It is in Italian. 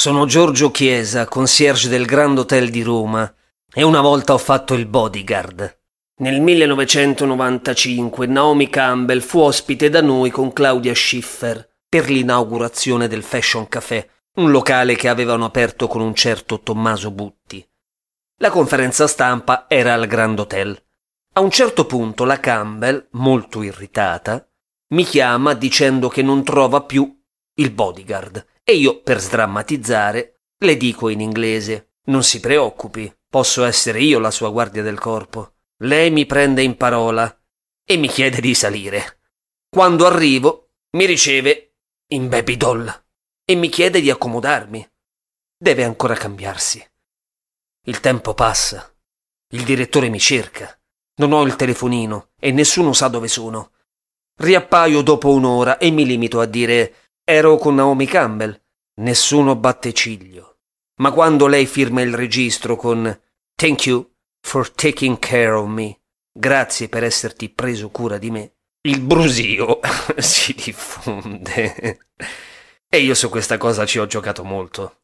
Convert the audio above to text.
Sono Giorgio Chiesa, concierge del Grand Hotel di Roma, e una volta ho fatto il bodyguard. Nel 1995 Naomi Campbell fu ospite da noi con Claudia Schiffer per l'inaugurazione del Fashion Café, un locale che avevano aperto con un certo Tommaso Butti. La conferenza stampa era al Grand Hotel. A un certo punto la Campbell, molto irritata, mi chiama dicendo che non trova più il bodyguard e io, per sdrammatizzare, le dico in inglese non si preoccupi, posso essere io la sua guardia del corpo. Lei mi prende in parola e mi chiede di salire. Quando arrivo, mi riceve in baby doll e mi chiede di accomodarmi. Deve ancora cambiarsi. Il tempo passa. Il direttore mi cerca. Non ho il telefonino e nessuno sa dove sono. Riappaio dopo un'ora e mi limito a dire ero con Naomi Campbell. Nessuno batte ciglio. Ma quando lei firma il registro con Thank you for taking care of me, grazie per esserti preso cura di me, il brusio si diffonde. e io su questa cosa ci ho giocato molto.